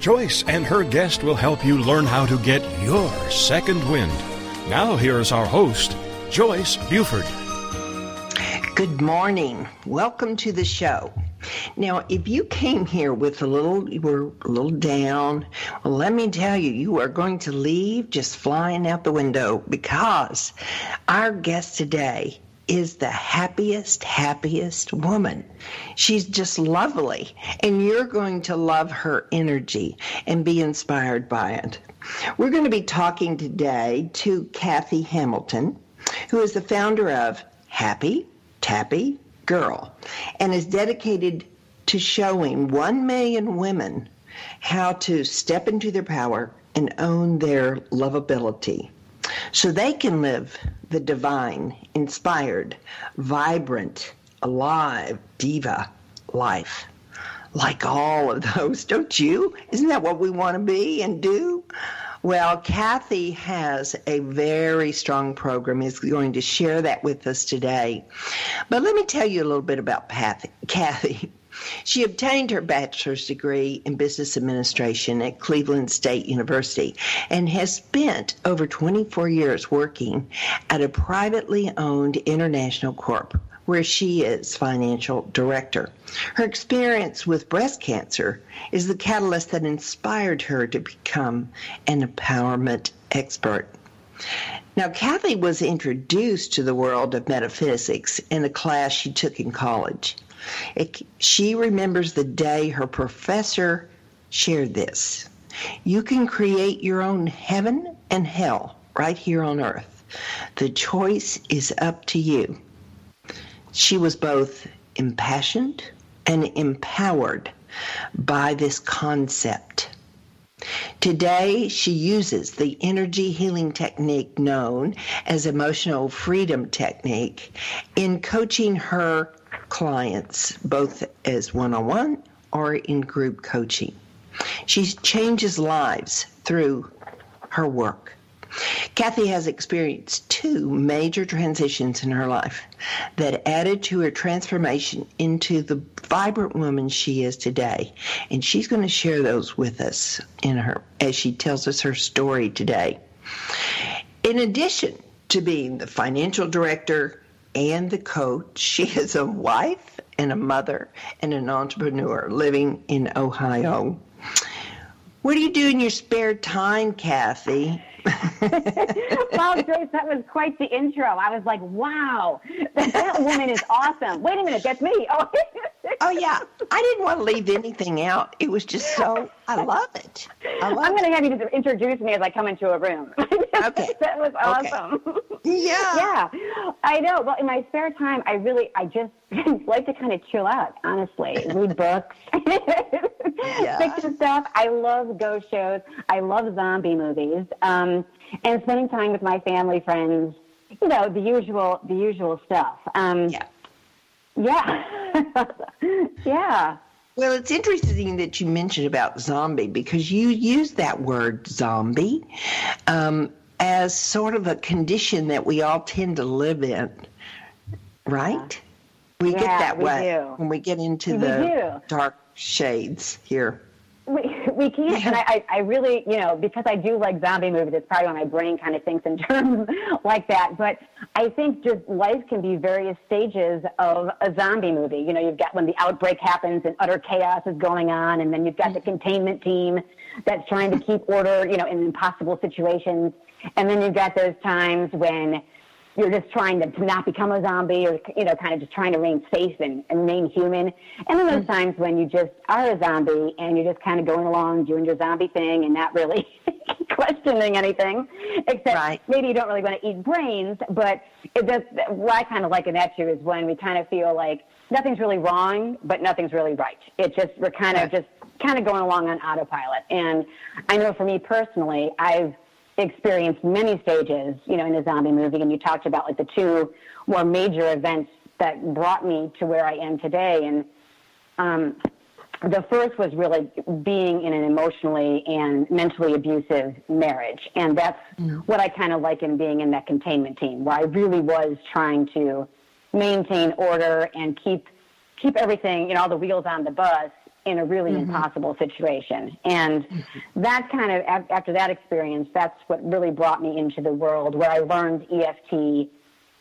Joyce and her guest will help you learn how to get your second wind. Now, here's our host, Joyce Buford. Good morning. Welcome to the show. Now, if you came here with a little, you were a little down, well, let me tell you, you are going to leave just flying out the window because our guest today is the happiest, happiest woman. She's just lovely, and you're going to love her energy and be inspired by it. We're going to be talking today to Cathy Hamilton, who is the founder of Happy Tappy Girl and is dedicated to showing 1 million women how to step into their power and own their lovability so they can live the divine, inspired, vibrant, alive diva life. Like all of those, don't you? Isn't that what we want to be and do? Well, Cathy has a very strong program. Is going to share that with us today. But let me tell you a little bit about Cathy. She obtained her bachelor's degree in business administration at Cleveland State University and has spent over 24 years working at a privately owned international corp where she is financial director. Her experience with breast cancer is the catalyst that inspired her to become an empowerment expert. Now, Cathy was introduced to the world of metaphysics in a class she took in college. It, she remembers the day her professor shared this. You can create your own heaven and hell right here on earth. The choice is up to you. She was both impassioned and empowered by this concept. Today, she uses the energy healing technique known as emotional freedom technique in coaching her clients, both as one on one or in group coaching. She changes lives through her work. Cathy has experienced two major transitions in her life that added to her transformation into the vibrant woman she is today. And she's going to share those with us in her as she tells us her story today. In addition to being the financial director and the coach. She is a wife and a mother and an entrepreneur living in Ohio. What do you do in your spare time, Cathy? wow, Joyce, that was quite the intro. I was like, wow, that, woman is awesome. Wait a minute, that's me. Oh. oh, yeah. I didn't want to leave anything out. It was just so, I love it. I I'm going to have you introduce me as I come into a room. Okay. that was awesome. Okay. Yeah. Yeah. I know. Well, in my spare time, I really, I just like to kind of chill out, honestly. Read books, yeah. fiction stuff. I love ghost shows. I love zombie movies. Um, and spending time with my family, friends, you know, the usual, the usual stuff. Um, yeah. Yeah. yeah. Well, it's interesting that you mentioned about zombie because you use that word zombie um, as sort of a condition that we all tend to live in, right? We yeah, get that we way do. when we get into we the do. dark shades here. We, we can't, and I, I really, you know, because I do like zombie movies, it's probably why my brain kind of thinks in terms like that. But I think just life can be various stages of a zombie movie. You know, you've got when the outbreak happens and utter chaos is going on, and then you've got the mm-hmm. containment team that's trying to keep order, you know, in impossible situations. And then you've got those times when you're just trying to, to not become a zombie or, you know, kind of just trying to remain safe and, and remain human. And then those mm-hmm. times when you just are a zombie and you're just kind of going along doing your zombie thing and not really questioning anything, except right. maybe you don't really want to eat brains. But it does, what I kind of liken that to is when we kind of feel like nothing's really wrong, but nothing's really right. It just we're kind of just kind of going along on autopilot. And I know for me personally, I've experienced many stages, you know, in a zombie movie, and you talked about like the two more major events that brought me to where I am today. And um, the first was really being in an emotionally and mentally abusive marriage. And that's mm. what I kind of like in being in that containment team, where I really was trying to maintain order and keep keep everything, you know, all the wheels on the bus in a really mm-hmm. impossible situation. And mm-hmm. that kind of, after that experience, that's what really brought me into the world where I learned EFT.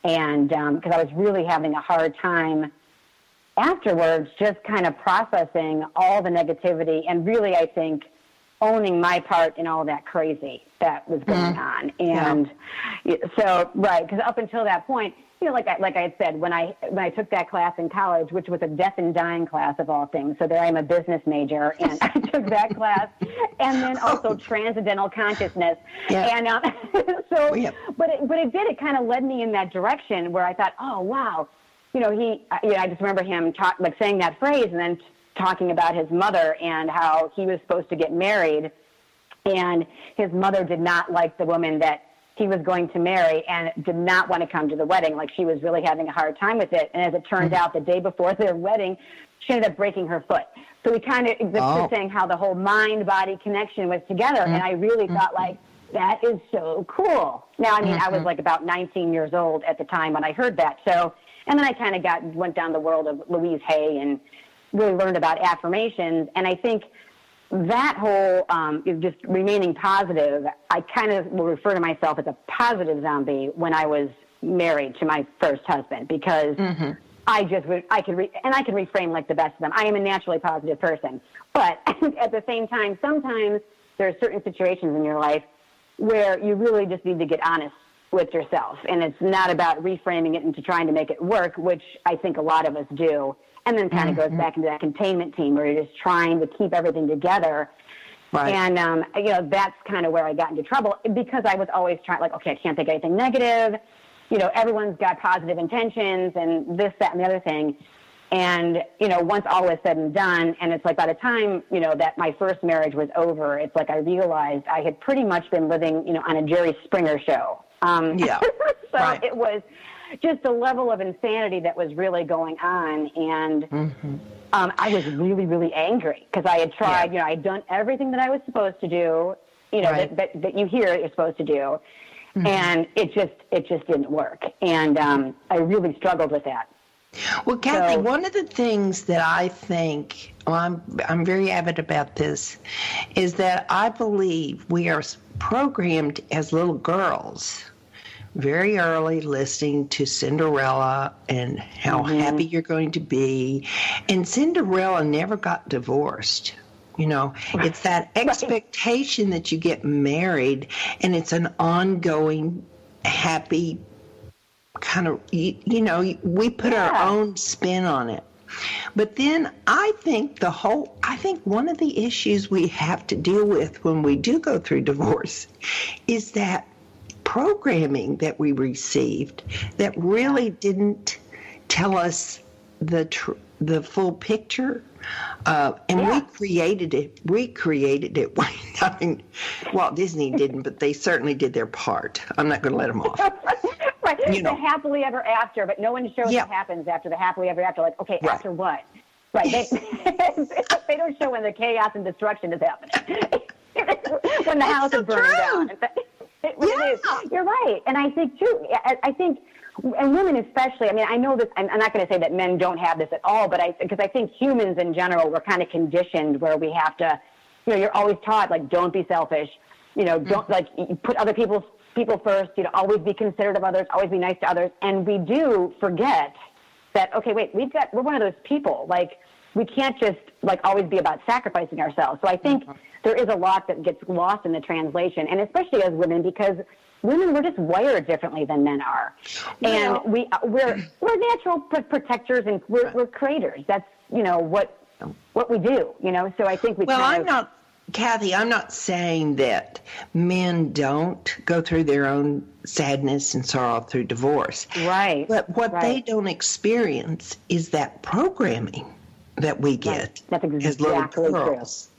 And because um, I was really having a hard time afterwards, just kind of processing all the negativity and really, I think, owning my part in all that crazy that was going mm-hmm. on. And yeah. so, right, because up until that point, you know, like I, like I had said, when I when I took that class in college, which was a death and dying class of all things, so there I'm a business major, and I took that class, and then also transcendental consciousness, yeah. and um, so, yeah. but it, but it did it kind of led me in that direction where I thought, oh wow, you know, he, you know, I just remember him talk like saying that phrase, and then talking about his mother and how he was supposed to get married, and his mother did not like the woman that he was going to marry and did not want to come to the wedding. Like she was really having a hard time with it. And as it turned mm-hmm. out, the day before their wedding, she ended up breaking her foot. So we kind of oh. saying how the whole mind body connection was together. Mm-hmm. And I really mm-hmm. thought like, that is so cool. Now, I mean, I was mm-hmm. like about 19 years old at the time when I heard that. So, and then I kind of got, went down the world of Louise Hay and really learned about affirmations. And I think that whole um, just remaining positive, I kind of will refer to myself as a positive zombie when I was married to my first husband because mm-hmm. I just would, I could, re- and I can reframe like the best of them. I am a naturally positive person. But at the same time, sometimes there are certain situations in your life where you really just need to get honest with yourself. And it's not about reframing it into trying to make it work, which I think a lot of us do and then kind of mm-hmm. goes back into that containment team where you're just trying to keep everything together. Right. And um, you know that's kind of where I got into trouble because I was always trying like, okay, I can't think anything negative. You know, everyone's got positive intentions and this, that, and the other thing. And you know, once all was said and done, and it's like by the time you know that my first marriage was over, it's like I realized I had pretty much been living, you know, on a Jerry Springer show. Um, yeah. so right. it was just the level of insanity that was really going on. And mm-hmm. um, I was really, really angry because I had tried, yeah. you know, I had done everything that I was supposed to do, you know, right. that, that, that, you hear you're supposed to do. Mm-hmm. And it just, it just didn't work. And um, I really struggled with that. Well, Cathy, so, one of the things that I think, well, I'm, I'm very avid about this, is that I believe we are programmed as little girls very early listening to Cinderella and how mm-hmm. happy you're going to be. And Cinderella never got divorced. You know, it's that expectation that you get married and it's an ongoing happy kind of, you, you know, we put yeah. our own spin on it. But then I think the whole, I think one of the issues we have to deal with when we do go through divorce is that programming that we received that really didn't tell us the tr- the full picture. Uh, and yeah. we created it. We created it. I mean, Walt Disney didn't, but they certainly did their part. I'm not going to let them off. right. You know. The happily ever after, but no one shows yeah. what happens after the happily ever after. Like, okay, right. after what? Right. They, they don't show when the chaos and destruction is happening. when the house so is burning true. down. It really yeah. is. You're right. And I think, too, I, I think and women especially. I mean, I know this. I'm, I'm not going to say that men don't have this at all, but I because I think humans in general we're kind of conditioned where we have to, you know, you're always taught like don't be selfish, you know, don't mm-hmm. like put other people's people first. You know, always be considerate of others, always be nice to others, and we do forget that. Okay, wait, we've got we're one of those people. Like we can't just like always be about sacrificing ourselves. So I think. Mm-hmm there is a lot that gets lost in the translation, and especially as women, because women we're just wired differently than men are, and we we're we're natural protectors and we're, we're creators. That's you know what what we do. You know, so I think we. Well, I'm of, not. Cathy, I'm not saying that men don't go through their own sadness and sorrow through divorce. Right. But what right. they don't experience is that programming that we get right. Exactly as little girls.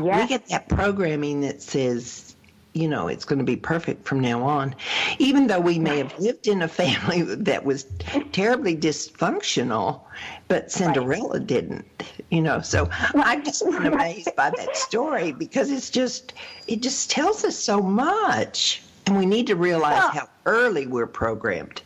Yes. We get that programming that says you know, it's going to be perfect from now on. Even though we may have lived in a family that was terribly dysfunctional, but Cinderella right. didn't, you know. So I'm just amazed by that story because it's just, it just tells us so much. And we need to realize well, how early we're programmed.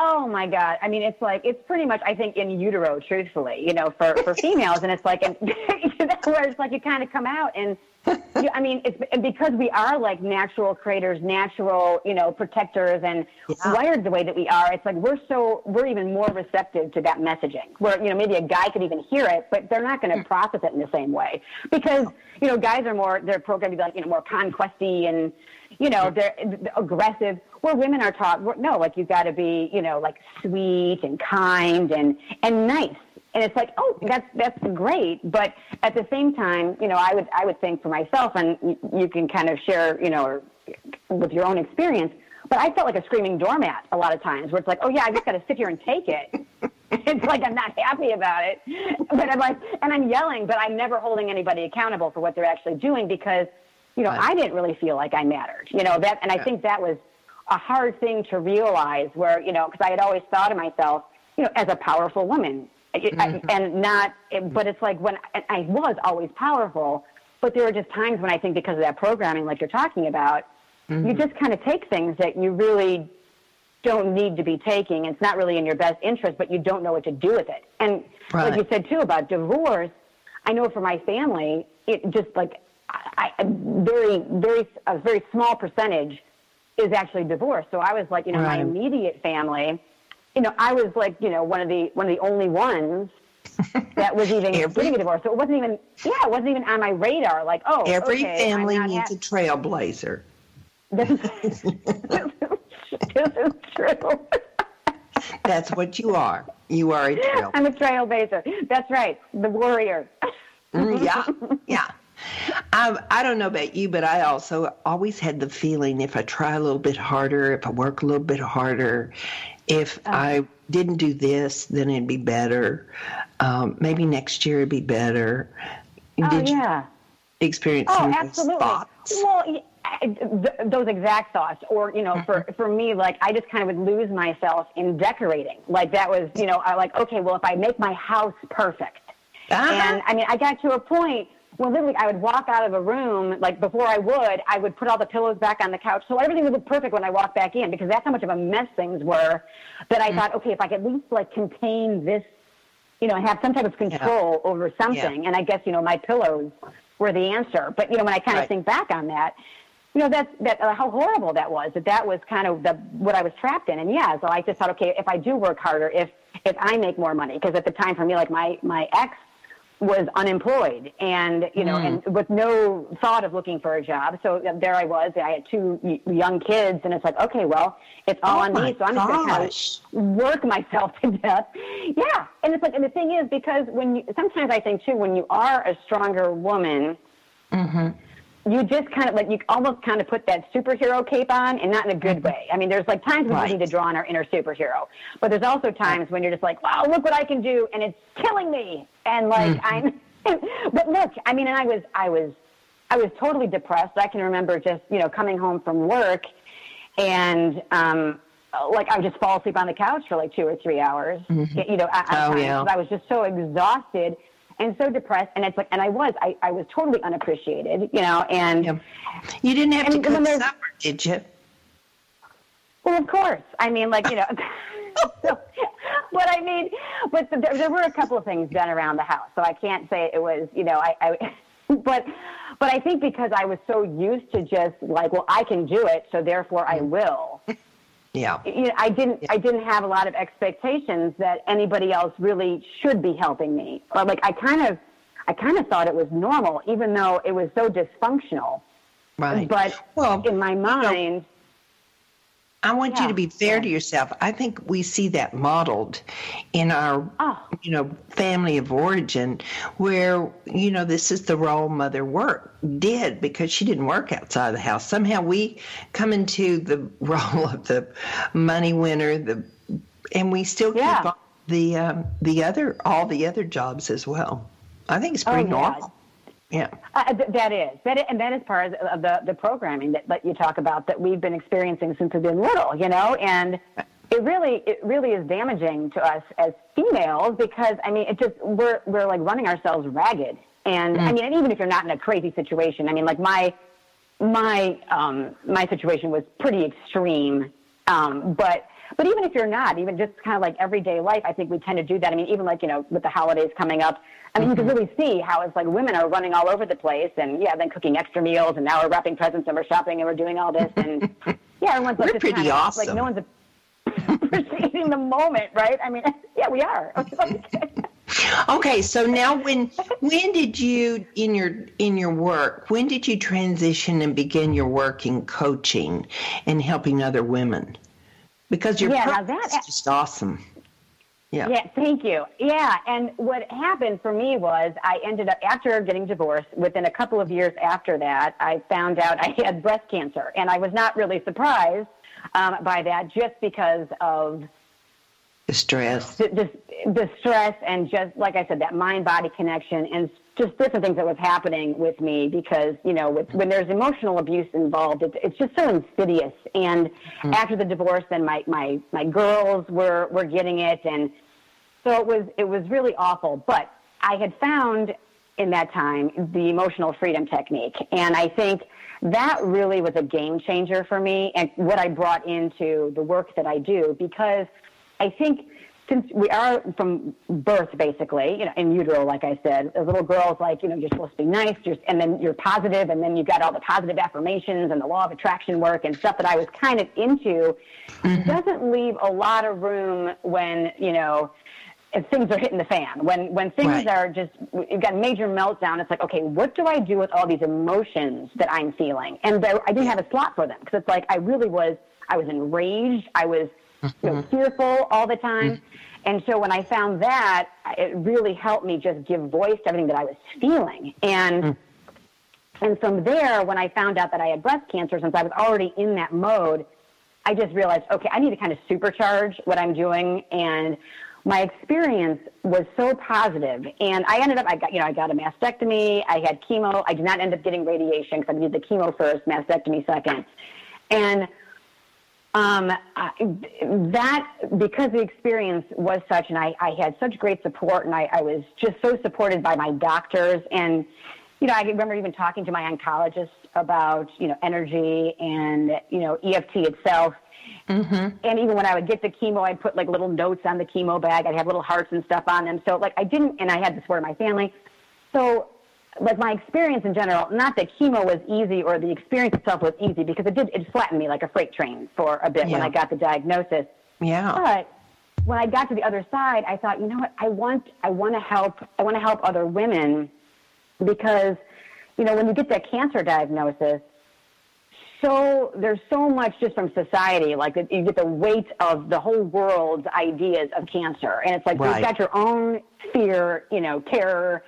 Oh my God. I mean, it's like, it's pretty much, I think, in utero, truthfully, you know, for, for females. and it's like, and, where it's like you kind of come out and, you, I mean, it's because we are like natural creators, natural, you know, protectors and yeah. wired the way that we are. It's like we're so, we're even more receptive to that messaging where, you know, maybe a guy could even hear it, but they're not going to mm. process it in the same way because, you know, guys are more, they're programmed to be like, you know, more conquesty and, you know, they're, they're aggressive. Where women are taught, no, like you've got to be, you know, like sweet and kind and and nice. And it's like, oh, that's that's great, but at the same time, you know, I would I would think for myself, and you can kind of share, you know, with your own experience. But I felt like a screaming doormat a lot of times, where it's like, oh yeah, I just got to sit here and take it. it's like I'm not happy about it, but I'm like, and I'm yelling, but I'm never holding anybody accountable for what they're actually doing because you know. I didn't really feel like I mattered, you know, that, and I think that was a hard thing to realize where, you know, because I had always thought of myself, you know, as a powerful woman mm-hmm. and not, but it's like when I was always powerful, but there were just times when I think because of that programming, like you're talking about, mm-hmm. you just kind of take things that you really don't need to be taking. It's not really in your best interest, but you don't know what to do with it. And right. like you said too about divorce, I know for my family, it just like I, a very, very, a very small percentage is actually divorced. So I was like, you know, right. my immediate family, you know, I was like, you know, one of the one of the only ones that was even getting a divorce. So it wasn't even, yeah, it wasn't even on my radar. Like, oh, every okay, family needs ha- a trailblazer. This is, this is true. That's what you are. You are a trailblazer. I'm a trailblazer. That's right, the warrior. mm, yeah, yeah. I, I don't know about you, but I also always had the feeling if I try a little bit harder, if I work a little bit harder, if oh. I didn't do this, then it'd be better. Um, maybe next year it'd be better. Oh, Did yeah. you experience oh, absolutely. thoughts? Well, those exact thoughts or you know mm-hmm. for for me like i just kind of would lose myself in decorating like that was you know i like okay well if i make my house perfect uh-huh. and i mean i got to a point well, literally, I would walk out of a room, like before I would, I would put all the pillows back on the couch. So everything would look perfect when I walked back in because that's how much of a mess things were that I mm-hmm. thought, okay, if I could at least like contain this, you know, have some type of control yeah. over something. Yeah. And I guess, you know, my pillows were the answer. But, you know, when I kind of think back on that, you know, that's, that, uh, how horrible that was, that that was kind of the, what I was trapped in. And yeah, so I just thought, okay, if I do work harder, if, if I make more money, because at the time for me, like my, my ex was unemployed and you know mm. and with no thought of looking for a job. So there i was. I had two young kids and it's like okay well it's all oh on me so i'm just going to kind of work myself to death. Yeah and it's like and the thing is because when you sometimes i think too when you are a stronger woman mm-hmm you just kind of like you almost kind of put that superhero cape on and not in a good way. I mean, there's like times when right. we need to draw on our inner superhero, but there's also times when you're just like, wow, look what I can do, and it's killing me. And like mm-hmm. I'm, but look, I mean, and I was, I was, I was totally depressed. I can remember just you know coming home from work, and um, like I would just fall asleep on the couch for like two or three hours. Mm-hmm. You know, I, oh, yeah. I was just so exhausted and so depressed. And it's like, and I was, I, I was totally unappreciated, you know, and you didn't have to cook supper, did you? Well, of course. I mean, like, you know, so, but I mean, but there, there were a couple of things done around the house. So I can't say it was, you know, I, I but, but I think because I was so used to just like, well, I can do it. So therefore I mm-hmm. will. Yeah. You know, I didn't yeah. I didn't have a lot of expectations that anybody else really should be helping me. Or like I kind of I kind of thought it was normal, even though it was so dysfunctional. Right. But well, in my mind, I want yeah. you to be fair to yourself. I think we see that modeled in our, oh. you know, family of origin, where you know this is the role mother work did because she didn't work outside of the house. Somehow we come into the role of the money winner, the, and we still yeah. keep the um, the other all the other jobs as well. I think it's pretty oh, normal. Yeah, uh, th- that is. That, is, and that is part of the the programming that, that you talk about that we've been experiencing since we've been little, you know, and it really it really is damaging to us as females because I mean it just we're we're like running ourselves ragged, and mm. I mean and even if you're not in a crazy situation, I mean like my my um, my situation was pretty extreme, um, but but even if you're not, even just kind of like everyday life, I think we tend to do that. I mean, even like, you know, with the holidays coming up, I mean, mm-hmm. you can really see how it's like women are running all over the place and yeah, then cooking extra meals and now we're wrapping presents and we're shopping and we're doing all this. And yeah, everyone's like, we're pretty kind of, awesome. like no one's appreciating the moment, right? I mean, yeah, we are. okay, so now when when did you in your in your work when did you transition and begin your work in coaching and helping other women? Because your yeah, that, is just awesome. Yeah. Yeah, thank you. Yeah, and what happened for me was I ended up after getting divorced. Within a couple of years after that, I found out I had breast cancer, and I was not really surprised um, by that, just because of the stress, the, the, the stress, and just like I said, that mind body connection, and just different things that was happening with me because you know with, when there's emotional abuse involved it's, it's just so insidious. And mm-hmm. after the divorce then my, my my girls were were getting it. And so it was it was really awful. But i had found in that time the emotional freedom technique. And i think that really was a game changer for me and what i brought into the work that i do because i think since we are from birth, basically, you know, in utero, like I said, a little girl's like, you know, you're supposed to be nice, and then you're positive, and then you've got all the positive affirmations and the law of attraction work and stuff that I was kind of into, mm-hmm. doesn't leave a lot of room when, you know, if things are hitting the fan, when when things right. are just you've got a major meltdown, it's like, okay, what do I do with all these emotions that I'm feeling? And there, I didn't have a slot for them because it's like I really was, I was enraged, I was you know, mm-hmm. fearful all the time. Mm-hmm. And so when I found that, it really helped me just give voice to everything that I was feeling. And mm. and from there, when I found out that I had breast cancer, since I was already in that mode, I just realized, okay, I need to kind of supercharge what I'm doing. And my experience was so positive, and I ended up, I got, you know, I got a mastectomy. I had chemo. I did not end up getting radiation because I did the chemo first, mastectomy second. And um, I, that because the experience was such, and I, I had such great support, and I, I was just so supported by my doctors, and you know, I remember even talking to my oncologist about you know energy and you know EFT itself. Mm-hmm. And even when I would get the chemo, I'd put like little notes on the chemo bag. I'd have little hearts and stuff on them. So like I didn't, and I had the support of my family. So like my experience in general, not that chemo was easy or the experience itself was easy because it did it flattened me like a freight train for a bit yeah. when I got the diagnosis. Yeah. But when I got to the other side, I thought, you know what? I want I want to help I want to help other women because you know, when you get that cancer diagnosis, so there's so much just from society, like you get the weight of the whole world's ideas of cancer, and it's like right. you've got your own fear, you know, terror,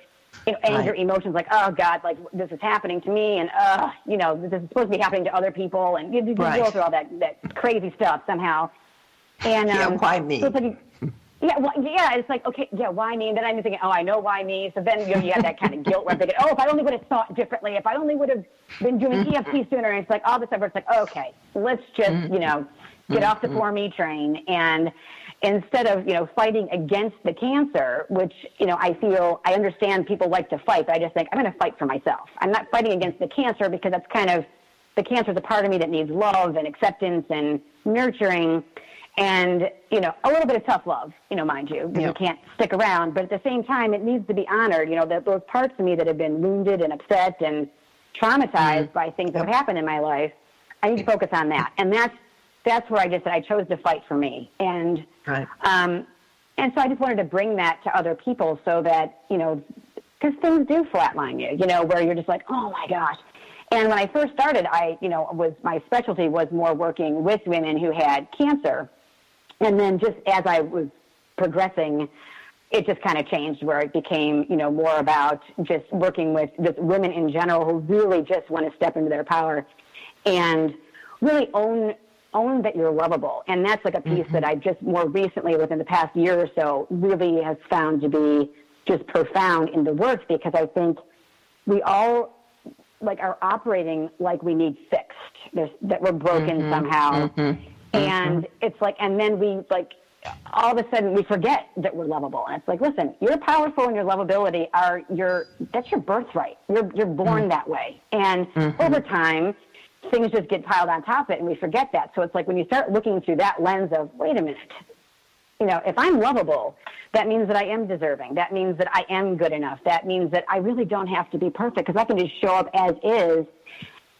anger, right. emotions like, oh God, like this is happening to me, and uh, you know, this is supposed to be happening to other people, and you, you right. go through all that that crazy stuff somehow. And um, yeah, why me? So it's like, yeah, well, yeah, it's like okay, yeah, why me? And then I'm thinking, oh, I know why me. So then you, know, you have that kind of guilt where I'm thinking, oh, if I only would have thought differently, if I only would have been doing mm-hmm. EFT sooner. And it's like all this stuff. It's like, okay, let's just mm-hmm. you know get off the mm-hmm. me train and instead of you know fighting against the cancer, which you know I feel I understand people like to fight, but I just think I'm going to fight for myself. I'm not fighting against the cancer because that's kind of the cancer is a part of me that needs love and acceptance and nurturing, and you know a little bit of tough love, you know, mind you, yeah. you can't stick around, but at the same time it needs to be honored. You know, that those parts of me that have been wounded and upset and traumatized mm-hmm. by things that have happened in my life, I need to focus on that, and that's that's where I just said I chose to fight for me. And right. um, and so I just wanted to bring that to other people so that you know, because things do flatline you, you know, where you're just like, oh my gosh. And when I first started, I, you know, was my specialty was more working with women who had cancer. And then just as I was progressing, it just kind of changed where it became, you know, more about just working with just women in general who really just want to step into their power and really own own that you're lovable. And that's like a piece mm-hmm. that I just more recently within the past year or so really has found to be just profound in the work because I think we all like are operating like we need fixed. There's, that we're broken mm-hmm. somehow. Mm-hmm. And it's like, and then we like all of a sudden we forget that we're lovable. And it's like, listen, you're powerful and your lovability are your that's your birthright. You're you're born mm-hmm. that way. And mm-hmm. over time, things just get piled on top of it and we forget that. So it's like when you start looking through that lens of, wait a minute, you know, if I'm lovable, that means that I am deserving. That means that I am good enough. That means that I really don't have to be perfect because I can just show up as is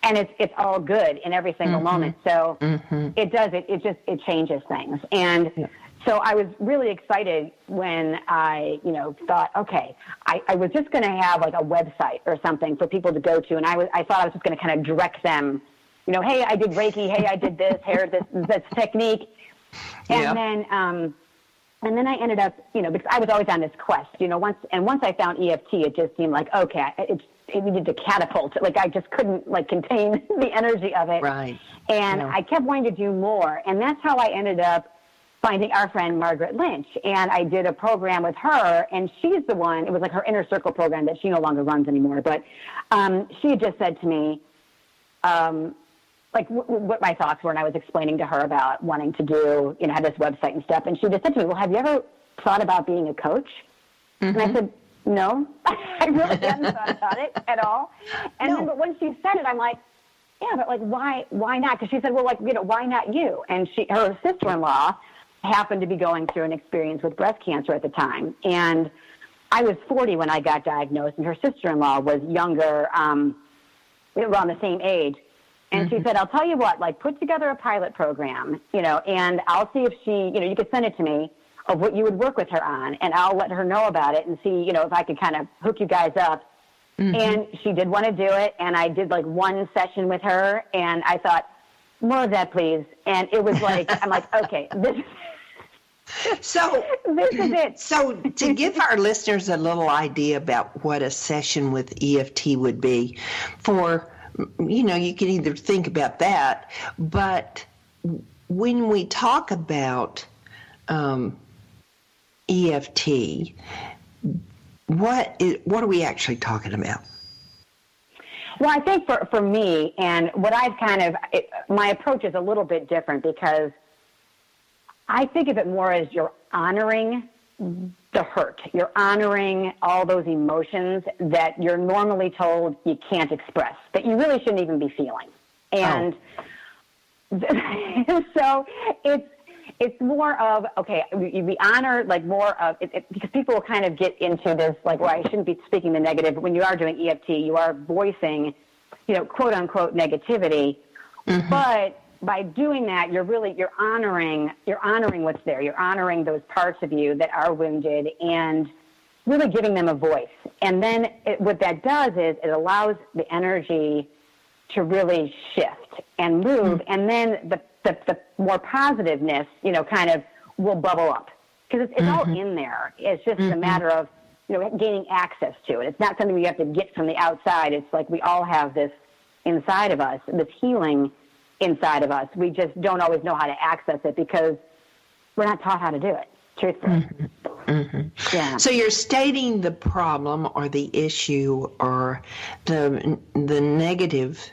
and it's it's all good in every single mm-hmm. moment. So mm-hmm. it does it it just it changes things. And yeah. so I was really excited when I, you know, thought, okay, I, I was just gonna have like a website or something for people to go to and I was I thought I was just gonna kind of direct them, you know, hey, I did Reiki, hey, I did this, here, this this technique. And yeah. then um and then I ended up, you know, because I was always on this quest, you know, once and once I found EFT, it just seemed like okay, it's it needed to catapult. Like I just couldn't like contain the energy of it. Right. And yeah. I kept wanting to do more, and that's how I ended up finding our friend Margaret Lynch. And I did a program with her, and she's the one. It was like her inner circle program that she no longer runs anymore. But um, she had just said to me. Um, like w- w- what my thoughts were, and I was explaining to her about wanting to do, you know, have this website and stuff. And she just said to me, "Well, have you ever thought about being a coach?" Mm-hmm. And I mm-hmm. said, "No, I really hadn't thought about it at all." And no. then, but when she said it, I'm like, "Yeah, but like, why? Why not?" Because she said, "Well, like, you know, why not you?" And she, her sister-in-law, happened to be going through an experience with breast cancer at the time, and I was 40 when I got diagnosed, and her sister-in-law was younger, um, around the same age and mm-hmm. she said, I'll tell you what, like put together a pilot program, you know, and I'll see if she, you know, you could send it to me of what you would work with her on and I'll let her know about it and see, you know, if I could kind of hook you guys up. Mm-hmm. And she did want to do it. And I did like one session with her and I thought, more of that, please. And it was like, I'm like, okay, this so this is it. So to give our listeners a little idea about what a session with EFT would be for you know, you can either think about that, but when we talk about um, EFT, what is, what are we actually talking about? Well, I think for, for me, and what I've kind of, it, my approach is a little bit different because I think of it more as you're honoring the hurt. You're honoring all those emotions that you're normally told you can't express, that you really shouldn't even be feeling. And oh. so it's it's more of okay, we, we honor like more of it, it, because people will kind of get into this like, well, I shouldn't be speaking the negative. But when you are doing EFT, you are voicing, you know, quote unquote negativity, mm-hmm. but by doing that, you're really you're honoring you're honoring what's there. You're honoring those parts of you that are wounded and really giving them a voice. And then it, what that does is it allows the energy to really shift and move, mm-hmm. and then the, the, the more positiveness, you know, kind of will bubble up because it's, it's mm-hmm. all in there. It's just mm-hmm. a matter of you know gaining access to it. It's not something we have to get from the outside. It's like we all have this inside of us, this healing inside of us. We just don't always know how to access it because we're not taught how to do it, truthfully. Mm-hmm. Mm-hmm. Yeah. So you're stating the problem or the issue or the the negative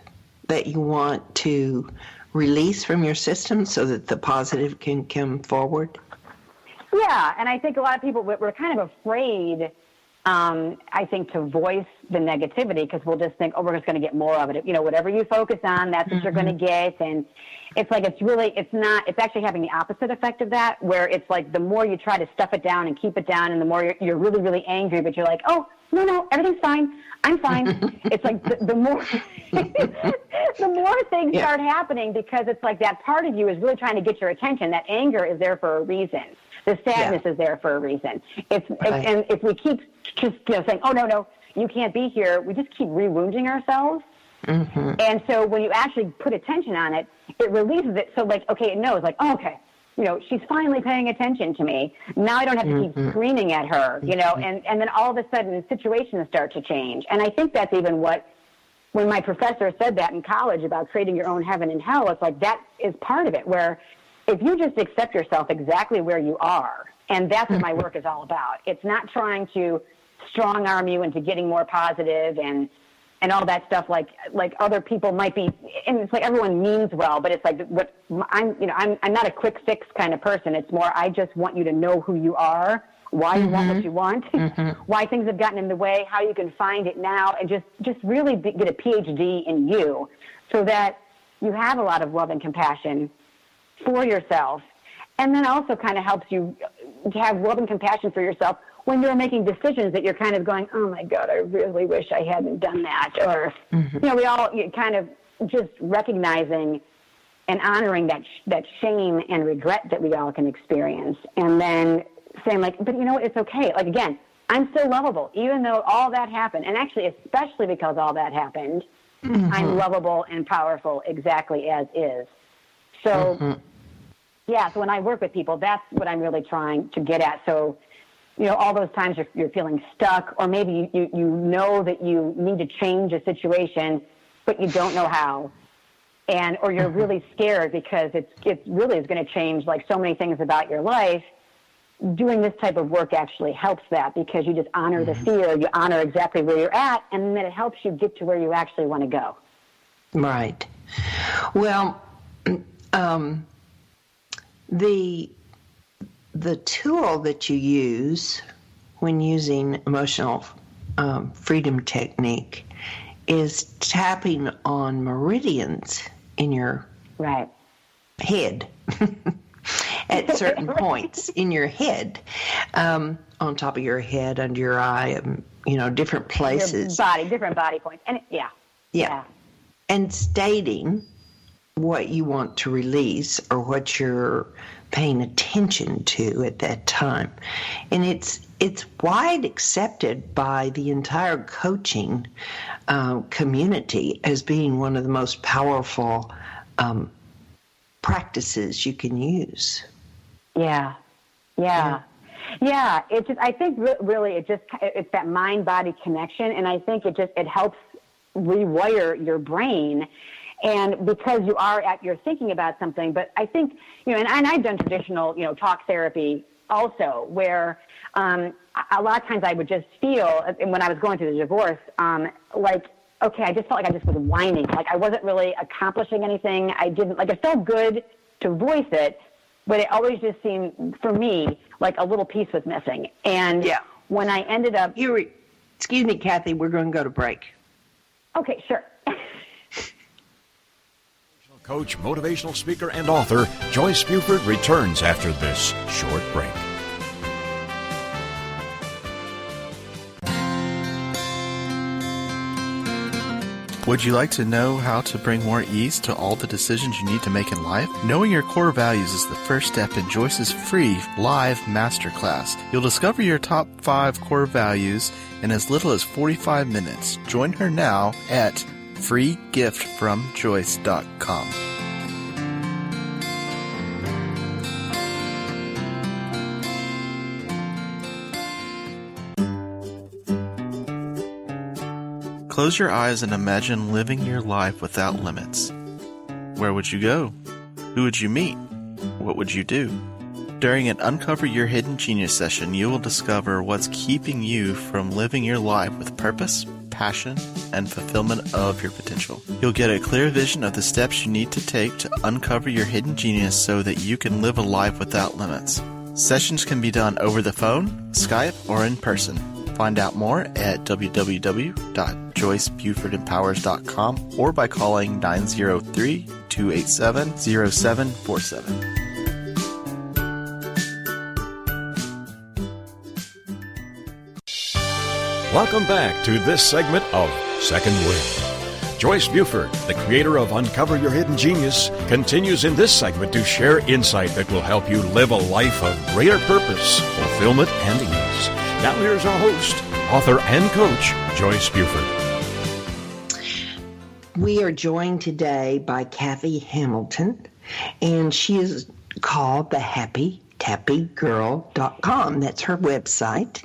that you want to release from your system so that the positive can come forward. Yeah, and I think a lot of people we're kind of afraid um, I think to voice the negativity because we'll just think, oh, we're just going to get more of it. You know, whatever you focus on, that's what mm-hmm. you're going to get. And it's like it's really, it's not, it's actually having the opposite effect of that, where it's like the more you try to stuff it down and keep it down, and the more you're, you're really, really angry, but you're like, oh, no, no, everything's fine. I'm fine. it's like the, the more, the more things yeah. start happening because it's like that part of you is really trying to get your attention. That anger is there for a reason. The sadness yeah. is there for a reason. It's right. and if we keep just you know saying, "Oh no, no, you can't be here," we just keep rewounding ourselves. Mm-hmm. And so when you actually put attention on it, it releases it. So like, okay, it knows like, oh, okay, you know, she's finally paying attention to me. Now I don't have to mm-hmm. keep screaming at her, you know, mm-hmm. and, and then all of a sudden situations start to change. And I think that's even what, when my professor said that in college about creating your own heaven and hell, it's like that is part of it where if you just accept yourself exactly where you are, and that's what my work is all about. It's not trying to strong arm you into getting more positive and and all that stuff like like other people might be and it's like everyone means well but it's like what i'm you know i'm i'm not a quick fix kind of person it's more i just want you to know who you are why you mm-hmm. want what you want mm-hmm. why things have gotten in the way how you can find it now and just just really be, get a phd in you so that you have a lot of love and compassion for yourself and then also kind of helps you to have love and compassion for yourself when you're making decisions that you're kind of going, oh my God, I really wish I hadn't done that. Or, mm-hmm. you know, we all kind of just recognizing and honoring that, that shame and regret that we all can experience. And then saying like, but you know what, it's okay. Like again, I'm still lovable, even though all that happened. And actually, especially because all that happened, mm-hmm. I'm lovable and powerful exactly as is. So, mm-hmm. yeah, so when I work with people, that's what I'm really trying to get at. So you know, all those times you're, you're feeling stuck, or maybe you, you, know that you need to change a situation, but you don't know how. And, or you're mm-hmm. really scared because it's, it really is going to change like so many things about your life. Doing this type of work actually helps that because you just honor the mm-hmm. fear, you honor exactly where you're at, and then it helps you get to where you actually want to go. Right. Well, um, the the tool that you use when using emotional um, freedom technique is tapping on meridians in your right. head at certain points in your head um, on top of your head under your eye um, you know different places. your body different body points and yeah, yeah. Yeah. And stating what you want to release or what you're paying attention to at that time. And it's it's wide accepted by the entire coaching uh, community as being one of the most powerful um, practices you can use. Yeah, yeah, yeah. It just I think really it just it's that mind body connection, and I think it just it helps rewire your brain and because you are at you're thinking about something but i think you know and, and i've done traditional you know talk therapy also where um, a lot of times i would just feel when i was going through the divorce um, like okay i just felt like i just was whining. Like i wasn't really accomplishing anything. I didn't like it felt good to voice it but it always just seemed for me like a little piece was missing. And yeah. when i ended up you excuse me cathy we're going to go to break. Okay sure coach, motivational speaker, and author Joyce Buford returns after this short break. Would you like to know how to bring more ease to all the decisions you need to make in life? Knowing your core values is the first step in Joyce's free live masterclass. You'll discover your top five core values in as little as 45 minutes. Join her now at freegiftfromjoyce.com. Close your eyes and imagine living your life without limits. Where would you go? Who would you meet? What would you do? During an Uncover Your Hidden Genius session, you will discover what's keeping you from living your life with purpose passion, and fulfillment of your potential. You'll get a clear vision of the steps you need to take to uncover your hidden genius so that you can live a life without limits. Sessions can be done over the phone, Skype, or in person. Find out more at www.joycebufordempowers.com or by calling 903 287 0747. Welcome back to this segment of Second Wind. Joyce Buford, the creator of Uncover Your Hidden Genius, continues in this segment to share insight that will help you live a life of greater purpose, fulfillment, and ease. Now, here's our host, author, and coach, Joyce Buford. we are joined today by Cathy Hamilton, and she is called the Happy tappygirl.com. That's her website.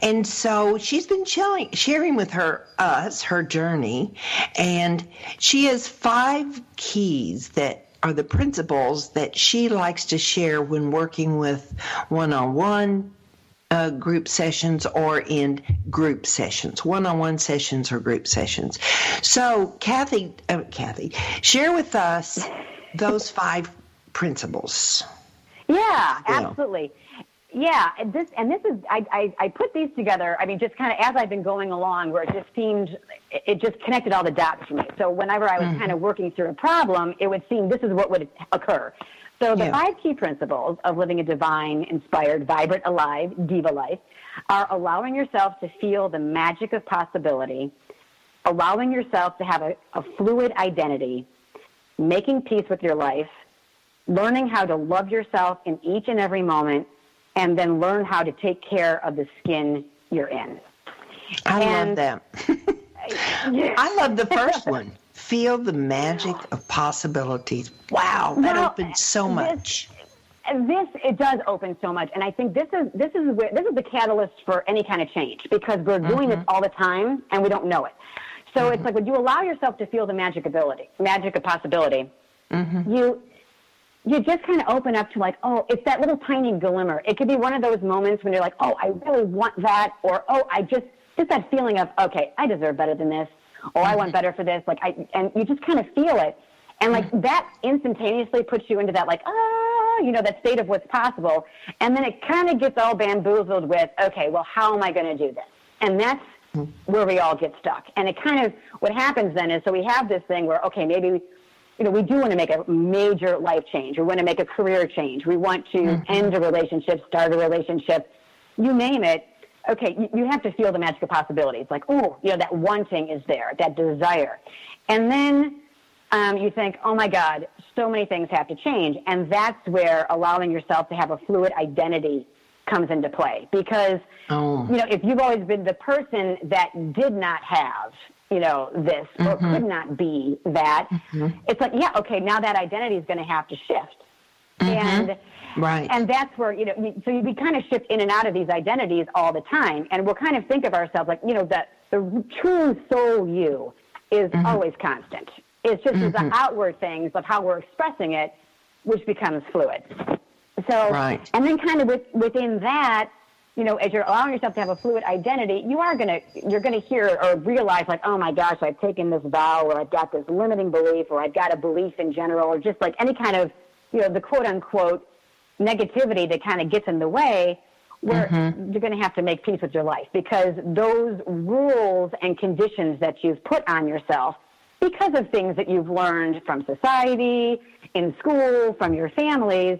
And so she's been sharing, sharing with her us her journey and she has five keys that are the principles that she likes to share when working with one-on-one uh, group sessions or in group sessions, one-on-one sessions or group sessions. So, Cathy, uh, Cathy, share with us those five principles. Yeah, absolutely. Yeah, and this and this is I, I, I put these together. I mean, just kind of as I've been going along, where it just seemed it just connected all the dots for me. So whenever I was mm-hmm. kind of working through a problem, it would seem this is what would occur. So the yeah. five key principles of living a divine, inspired, vibrant, alive, diva life are allowing yourself to feel the magic of possibility, allowing yourself to have a, a fluid identity, making peace with your life, learning how to love yourself in each and every moment, and then learn how to take care of the skin you're in. I and, love that. I love the first one. Feel the magic of possibilities. Wow, that well, opens so much. This, this it does open so much, and I think this is this is where, this is the catalyst for any kind of change because we're doing mm-hmm. this all the time and we don't know it. So mm-hmm. it's like when you allow yourself to feel the magic ability, magic of possibility, mm-hmm. you you just kind of open up to like, oh, it's that little tiny glimmer. It could be one of those moments when you're like, oh, I really want that, or oh, I just just that feeling of, okay, I deserve better than this, or I want mm-hmm. better for this. Like I, and you just kind of feel it, and like mm-hmm. that instantaneously puts you into that like, ah, you know, that state of what's possible, and then it kind of gets all bamboozled with, okay, well, how am I going to do this? And that's mm-hmm. where we all get stuck. And it kind of what happens then is so we have this thing where okay, maybe you know, we do want to make a major life change. We want to make a career change. We want to mm-hmm. end a relationship, start a relationship, you name it. Okay, you, have to feel the magic magical possibilities. Like, oh, you know, that wanting is there, that desire. And then um, you think, oh my God, so many things have to change. And that's where allowing yourself to have a fluid identity comes into play. Because, oh. you know, if you've always been the person that did not have you know, this mm-hmm. or could not be that. Mm-hmm. It's like, yeah, okay, now that identity is going to have to shift. Mm-hmm. And right. And that's where, you know, so we kind of shift in and out of these identities all the time. And we'll kind of think of ourselves like, you know, that the true soul you is mm-hmm. always constant. It's just the mm-hmm. outward things of how we're expressing it, which becomes fluid. So, right. and then kind of with, within that, you know, as you're allowing yourself to have a fluid identity, you are gonna you're gonna hear or realize like, oh my gosh, I've taken this vow, or I've got this limiting belief, or I've got a belief in general, or just like any kind of, you know, the quote unquote negativity that kind of gets in the way. Where mm-hmm. you're going to have to make peace with your life because those rules and conditions that you've put on yourself because of things that you've learned from society, in school, from your families,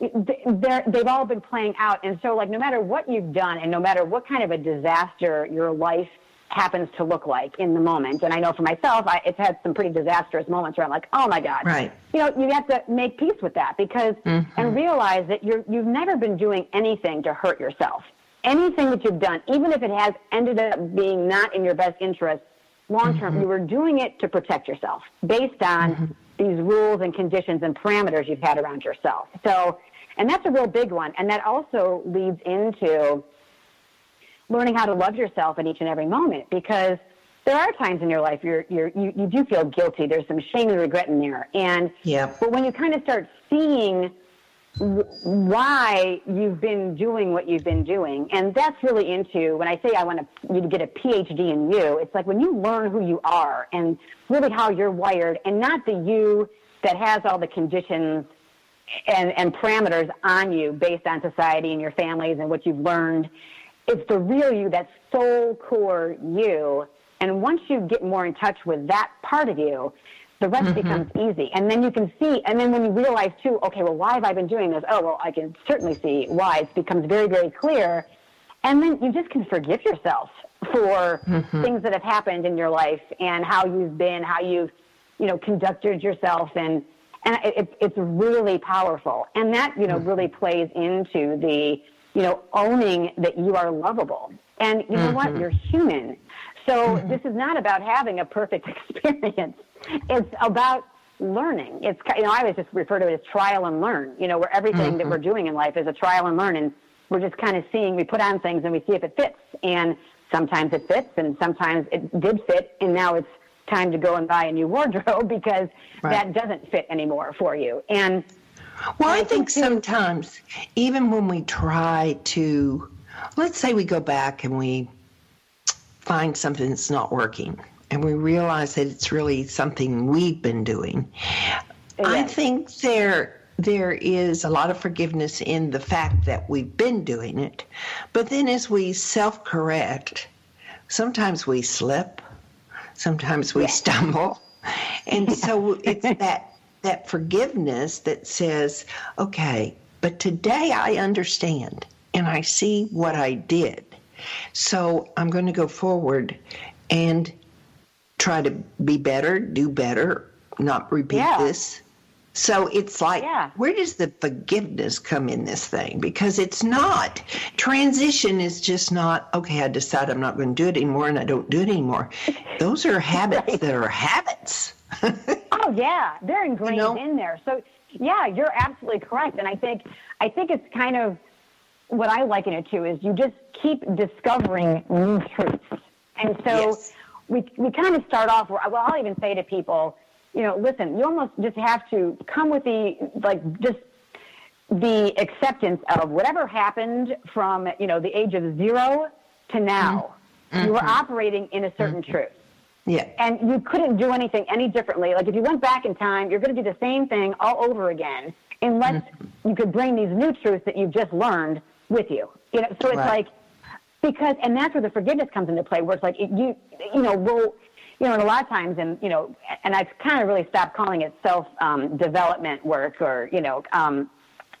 they've all been playing out. And so, like, no matter what you've done and no matter what kind of a disaster your life happens to look like in the moment, and I know for myself, I, it's had some pretty disastrous moments where I'm like, oh my God. Right. You know, you have to make peace with that because, mm-hmm. and realize that you're, you've never been doing anything to hurt yourself. Anything that you've done, even if it has ended up being not in your best interest long term, mm-hmm. you were doing it to protect yourself based on mm-hmm. These rules and conditions and parameters you've had around yourself. So, and that's a real big one. And that also leads into learning how to love yourself in each and every moment because there are times in your life you're, you're, you, you do feel guilty. There's some shame and regret in there. And, yeah. but when you kind of start seeing why you've been doing what you've been doing. And that's really into when I say I want to, you to get a PhD in you, it's like when you learn who you are and really how you're wired and not the you that has all the conditions and, and parameters on you based on society and your families and what you've learned. It's the real you, that soul core you. And once you get more in touch with that part of you, the rest mm-hmm. becomes easy. And then you can see, and then when you realize too, okay, well, why have I been doing this? Oh, well, I can certainly see why. It becomes very, very clear. And then you just can forgive yourself for mm-hmm. things that have happened in your life and how you've been, how you've, you know, conducted yourself and and it, it's really powerful. And that, you know, mm-hmm. really plays into the, you know, owning that you are lovable. And you know mm-hmm. what? You're human. So mm-hmm. this is not about having a perfect experience. It's about learning. It's you know I always just refer to it as trial and learn. You know where everything mm-hmm. that we're doing in life is a trial and learn, and we're just kind of seeing. We put on things and we see if it fits, and sometimes it fits, and sometimes it did fit, and now it's time to go and buy a new wardrobe because right. that doesn't fit anymore for you. And well, I, I think, think sometimes even when we try to, let's say we go back and we find something that's not working and we realize that it's really something we've been doing. Yes. I think there there is a lot of forgiveness in the fact that we've been doing it. But then as we self-correct, sometimes we slip, sometimes we yes. stumble. And so it's that that forgiveness that says, okay, but today I understand and I see what I did. So I'm going to go forward and try to be better, do better, not repeat yeah. this. So it's like, yeah. where does the forgiveness come in this thing? Because it's not. Transition is just not, okay, I decide I'm not going to do it anymore and I don't do it anymore. Those are habits right. that are habits. oh, yeah. They're ingrained you know? in there. So, yeah, you're absolutely correct. And I think, I think it's kind of what I liken it to is you just keep discovering new truths. And so, yes we, we kind of start off, well, I'll even say to people, you know, listen, you almost just have to come with the, like, just the acceptance of whatever happened from, you know, the age of zero to now. Mm-hmm. You were mm-hmm. operating in a certain mm-hmm. truth. Yeah. And you couldn't do anything any differently. Like if you went back in time, you're going to do the same thing all over again, unless mm-hmm. you could bring these new truths that you've just learned with you. You know, so it's right. like because and that's where the forgiveness comes into play where it's like it, you you know we'll you know and a lot of times and you know and i've kind of really stopped calling it self um, development work or you know um,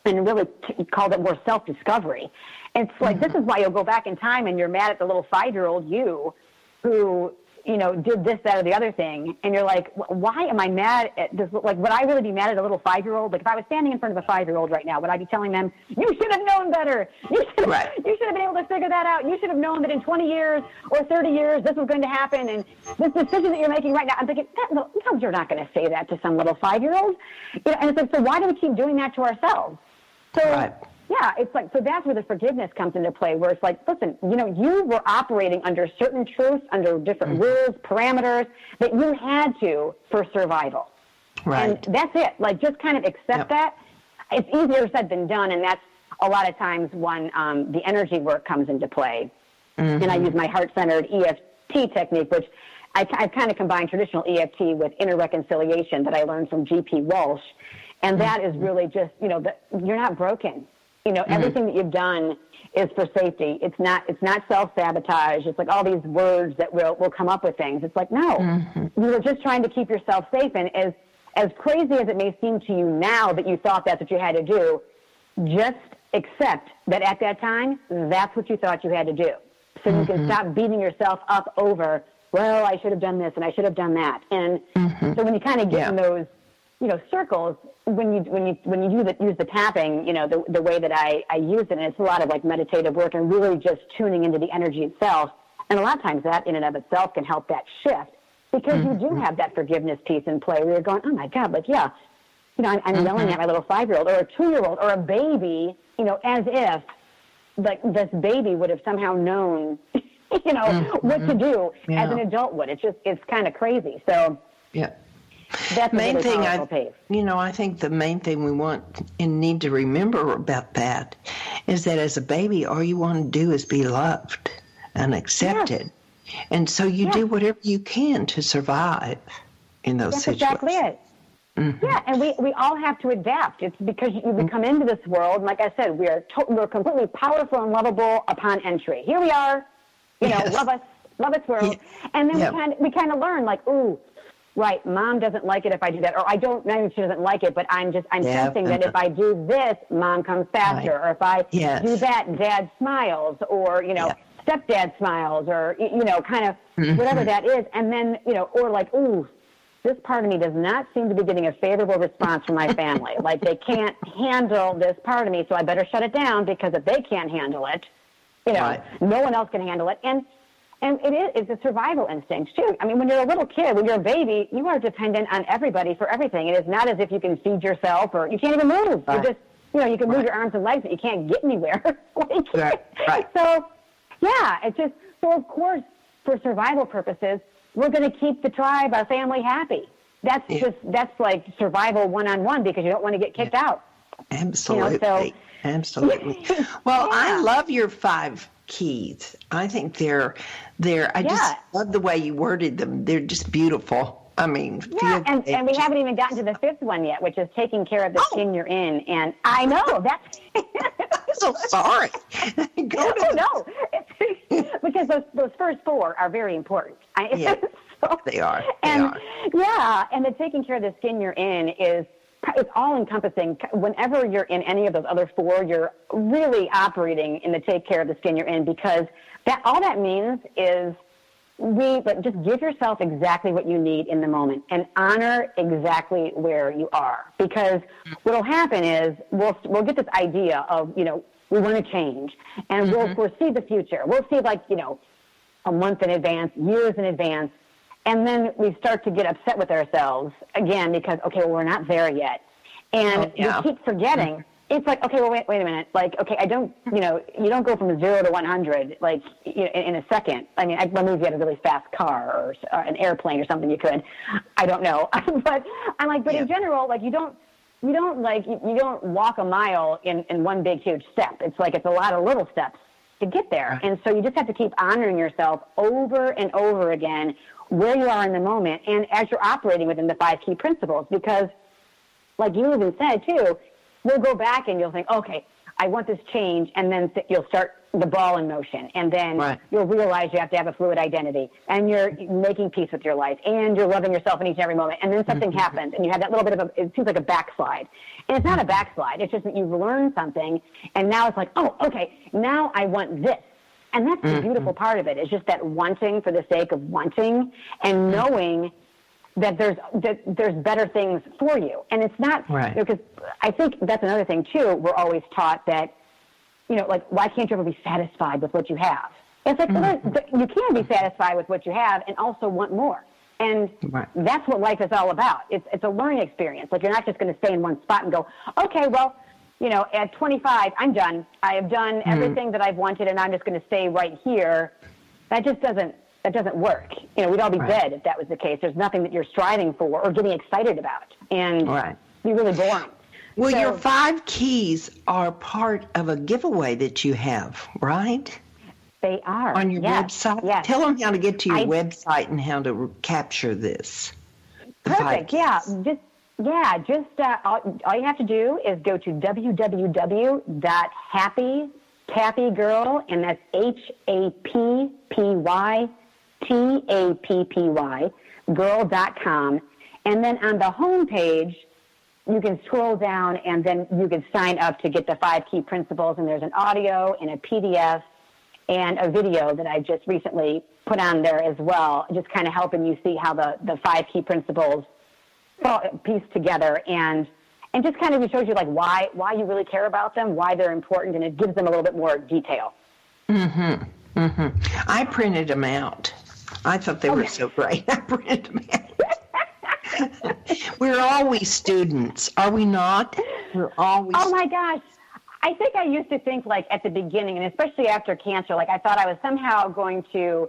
and really t- called it more self discovery it's like mm-hmm. this is why you'll go back in time and you're mad at the little five year old you who you know, did this, that, or the other thing, and you're like, why am I mad at this? Like, would I really be mad at a little five year old? Like, if I was standing in front of a five year old right now, would I be telling them, you should have known better? You should, right. you should have been able to figure that out. You should have known that in 20 years or 30 years this was going to happen, and this decision that you're making right now. I'm thinking, that no, you're not going to say that to some little five year old. You know, and it's like, so why do we keep doing that to ourselves? So. Right yeah, it's like, so that's where the forgiveness comes into play, where it's like, listen, you know, you were operating under certain truths, under different mm-hmm. rules, parameters that you had to for survival. Right. And that's it. Like, just kind of accept yep. that. It's easier said than done, and that's a lot of times when um, the energy work comes into play. Mm-hmm. And I use my heart centered EFT technique, which I, I've kind of combined traditional EFT with inner reconciliation that I learned from GP Walsh. And that mm-hmm. is really just, you know, the, you're not broken you know, mm-hmm. everything that you've done is for safety. It's not it's not self sabotage. It's like all these words that will will come up with things. It's like no, mm-hmm. you were just trying to keep yourself safe. And as as crazy as it may seem to you now that you thought that's what you had to do, just accept that at that time that's what you thought you had to do. So mm-hmm. you can mm-hmm. stop beating yourself up over. Well, I should have done this and I should have done that. And mm-hmm. so when you kind of get yeah. in those you know, circles, when you when you when you use the, use the tapping, you know, the the way that I I use it, and it's a lot of like meditative work and really just tuning into the energy itself. And a lot of times that in and of itself can help that shift because mm-hmm. you do mm-hmm. have that forgiveness piece in play where you're going, oh my God, like yeah, you know, I'm, I'm mm-hmm. yelling at my little five year old or a two year old or a baby, you know, as if like this baby would have somehow known, you know, mm-hmm. what to do yeah. as an adult would. It's just it's kind of crazy. So yeah. That's main really thing I, piece. you know, I think the main thing we want and need to remember about that is that as a baby, all you want to do is be loved and accepted, yes. and so you yes. do whatever you can to survive in those That's situations. exactly it. Mm-hmm. Yeah, and we, we all have to adapt. It's because you, we come into this world, and like I said, we are to, we're completely powerful and lovable upon entry. Here we are, you know, yes. love us, love us world, yeah. and then we kind of, we kind of learn like, ooh, right, mom doesn't like it if I do that, or I don't know if she doesn't like it, but I'm just I'm yeah. sensing that if I do this, mom comes faster, right. or if I yes. do that, dad smiles, or you know, yeah. stepdad smiles, or you know, kind of mm-hmm. whatever that is, and then you know, or like, ooh, this part of me does not seem to be getting a favorable response from my family. like they can't handle this part of me, so I better shut it down because if they can't handle it, you know, right. no one else can handle it, and And it is, it's a survival instinct too. I mean, when you're a little kid, when you're a baby, you are dependent on everybody for everything. It is not as if you can feed yourself or you can't even move. Right. You just, you know, you can move your arms and legs, but you can't get anywhere. like, Right, right. So, yeah, it's just, so of course, for survival purposes, we're going to keep the tribe, our family happy. That's Yeah. just, that's like survival one on one because you don't want to get kicked out. Absolutely. so- Absolutely. Well, I love your five keys. I think they're they're I just love the way you worded them. They're just beautiful. I mean, Yeah, and, and we haven't even gotten to the fifth one yet, which is taking care of the Oh. skin you're in. And I know that's. I'm so sorry. Go oh no, because those those first four are very important. Yeah, so- they are. They and are. yeah, and the taking care of the skin you're in is it's all encompassing. Whenever you're in any of those other four, you're really operating in the take care of the skin you're in because that all that means is we but just give yourself exactly what you need in the moment and honor exactly where you are because what'll happen is we'll we'll get this idea of you know we want to change and we'll mm-hmm. foresee the future we'll see like you know a month in advance years in advance and then we start to get upset with ourselves again because okay well we're not there yet. And Oh, yeah. we keep forgetting. It's like okay well wait wait a minute. Like okay i don't you know you don't go from zero to 100 like you know, in, in a second. I mean I, if you had a really fast car or, or an airplane or something you could. I don't know. But i'm like but in general like you don't you don't like you, you don't walk a mile in in one big huge step. It's like it's a lot of little steps to get there. And so you just have to keep honoring yourself over and over again where you are in the moment and as you're operating within the five key principles because like you even said too, we'll go back and you'll think, okay, I want this change, and then th- you'll start the ball in motion, and then Right. you'll realize you have to have a fluid identity, and you're making peace with your life, and you're loving yourself in each and every moment, and then something happens, and you have that little bit of a, it seems like a backslide, and it's not a backslide, it's just that you've learned something, and now it's like, oh, okay, now I want this. And that's the mm-hmm. beautiful part of it. It's just that wanting for the sake of wanting and mm-hmm. knowing that there's that there's better things for you. And it's not Right. because i think that's another thing too. We're always taught that you know like why can't you ever be satisfied with what you have? It's like well, mm-hmm. th- you can be satisfied with what you have and also want more. And Right. that's what life is all about. It's it's a learning experience. Like you're not just going to stay in one spot and go okay well you know at 25 i'm done i have done hmm. everything that i've wanted and i'm just going to stay right here that just doesn't that doesn't work. You know, we'd all be Right. dead if that was the case. There's nothing that you're striving for or getting excited about, and Right. be really boring. Well, So- your five keys are part of a giveaway that you have, right? They are On your yes, website. Yes. Tell them how to get to your I- website and how to re- capture this. Perfect. Yeah. Just yeah. Just uh, all, all you have to do is go to www.happytappygirl, and that's H A P P Y T A P P Y girl.com, and then on the home page. You can scroll down and then you can sign up to get the five key principles. And there's an audio and a PDF and a video that I just recently put on there as well, just kind of helping you see how the, the five key principles piece together and and just kind of shows you like why why you really care about them, why they're important, and it gives them a little bit more detail. Hmm. Hmm. I printed them out. I thought they were so great. I printed them out. We're always students, are we not? We're always. Oh my gosh. I think I used to think like at the beginning and especially after cancer, like I thought I was somehow going to